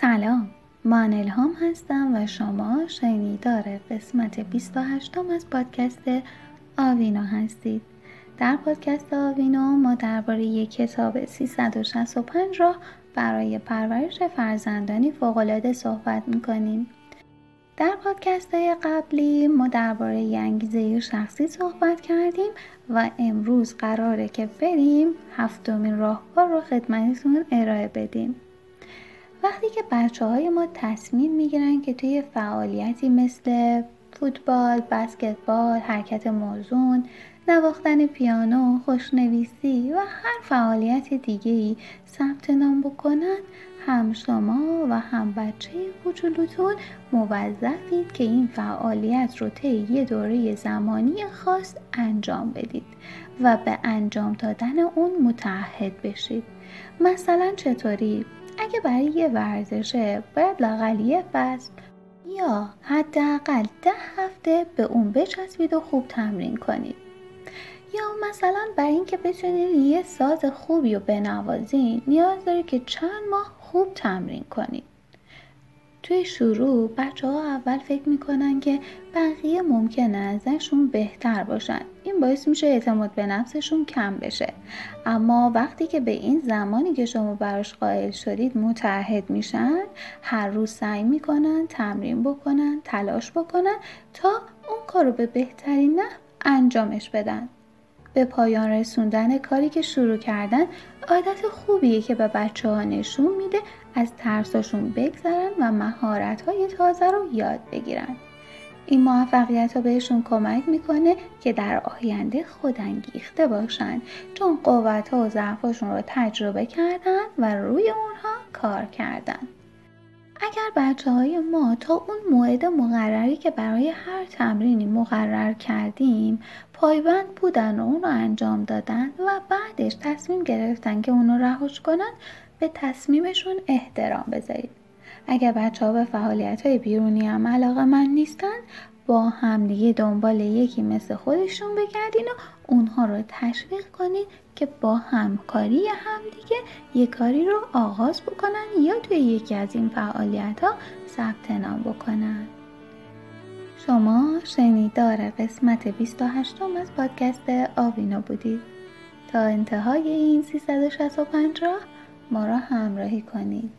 سلام. من الهام هستم و شما شنیدار قسمت 28 از پادکست آوینا هستید. در پادکست آوینا ما درباره یک کتاب 365 را برای پرورش فرزندانی فوقالعاده صحبت می‌کنیم. در پادکست های قبلی ما درباره انگیزه شخصی صحبت کردیم و امروز قراره که بریم هفتمین راهکار رو خدمتتون ارائه بدیم. وقتی که بچه های ما تصمیم می‌گیرن که توی فعالیتی مثل فوتبال، بسکتبال، حرکت موزون، نواختن پیانو، خوشنویسی و هر فعالیت دیگه ای ثبت نام بکنن هم شما و هم بچه کوچولوتون موظفید که این فعالیت رو طی یه دوره زمانی خاص انجام بدید و به انجام دادن اون متعهد بشید. مثلا چطوری؟ اگه برای یه ورزشه باید لاقل یه فصل یا حداقل ده هفته به اون بچسبید و خوب تمرین کنید. یا مثلا برای اینکه بتونید یه ساز خوبی رو بنوازین نیاز داره که چند ماه خوب تمرین کنید توی شروع بچه ها اول فکر می‌کنن که بقیه ممکنه ازشون بهتر باشن. این باعث میشه اعتماد به نفسشون کم بشه. اما وقتی که به این زمانی که شما براش قائل شدید متعهد میشن هر روز سعی می‌کنن تمرین بکنن تلاش بکنن تا اون کار رو به بهترین نه انجامش بدن به پایان رسوندن کاری که شروع کردن عادت خوبیه که به بچه ها نشون میده از ترساشون بگذرن و مهارت های تازه رو یاد بگیرن. این موفقیت ها بهشون کمک می‌کنه که در آینده خودانگیخته باشن چون قوت ها و ضعفاشون رو تجربه کردن و روی اونها کار کردن. اگر بچه های ما تا اون موعد مقرری که برای هر تمرینی مقرر کردیم پایبند بودن و اون رو انجام دادن و بعدش تصمیم گرفتن که اون رو رهاش کنن به تصمیمشون احترام بذارید. اگر بچه ها به فعالیت های بیرونی هم علاقه من نیستن با همدیگه دنبال یکی مثل خودشون بگردین و اونها رو تشویق کنید که با همکاری همدیگه یک کاری رو آغاز بکنن یا توی یکی از این فعالیت ها ثبت نام بکنن. شما شنیدار قسمت 28 از پادکست آوینا بودید. تا انتهای این 365 راه ما را همراهی کنید.